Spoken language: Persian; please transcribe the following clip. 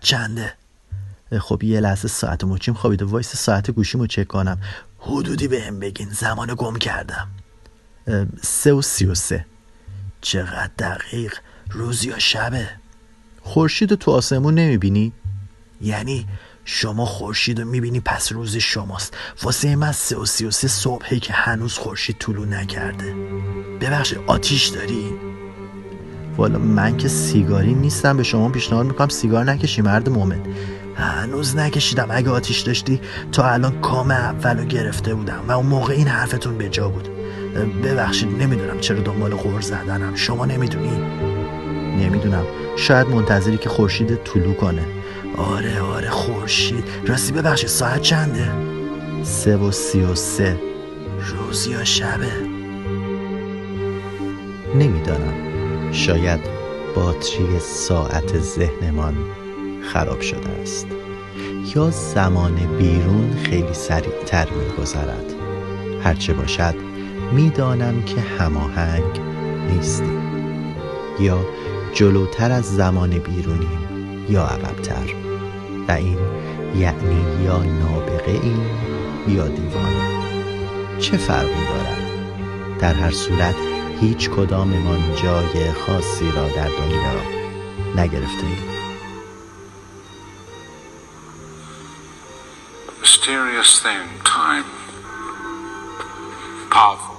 چنده؟ خب یه لحظه ساعت مچیم خوابیده. وایس ساعت گوشیمو چک کنم. حدودی به هم بگین. زمان گم کردم. سه و سی و سه. چقدر دقیق. روز یا شبه؟ خورشید تو آسمون نمی‌بینی؟ یعنی شما خورشید رو می‌بینی پس روز شماست. واسه من سه و سی و سه صبحی که هنوز خورشید طلوع نکرده. ببخشید آتیش داری؟ والا من که سیگاری نیستم به شما پیشنهاد می‌کنم سیگار نکشی مرد مومن هنوز نکشیدم. اگه آتیش داشتی تا الان کام اولو گرفته بودم و اون موقع این حرفتون به جا بود. ببخشید نمی‌دونم چرا دنبال غور زدنم. شما نمی‌دونی؟ نمی‌دونم. شاید منتظری که خورشید طلو کنه. آره آره خورشید. راستی ببخشید ساعت چنده؟ سه و سی و سه. روز یا شبه؟ نمی‌دانم. شاید باتری ساعت ذهنمان خراب شده است. یا زمان بیرون خیلی سریعتر میگذرد. هرچه باشد می‌دانم که هماهنگ نیستیم. یا جلوتر از زمان بیرونیم یا عقبتر. و این یعنی یا نابغه ایم یا دیوانه. چه فرقی دارد؟ در هر صورت هیچ کداممان جای خاصی را در دنیا نگرفته ایم mysterious thing, time. Powerful.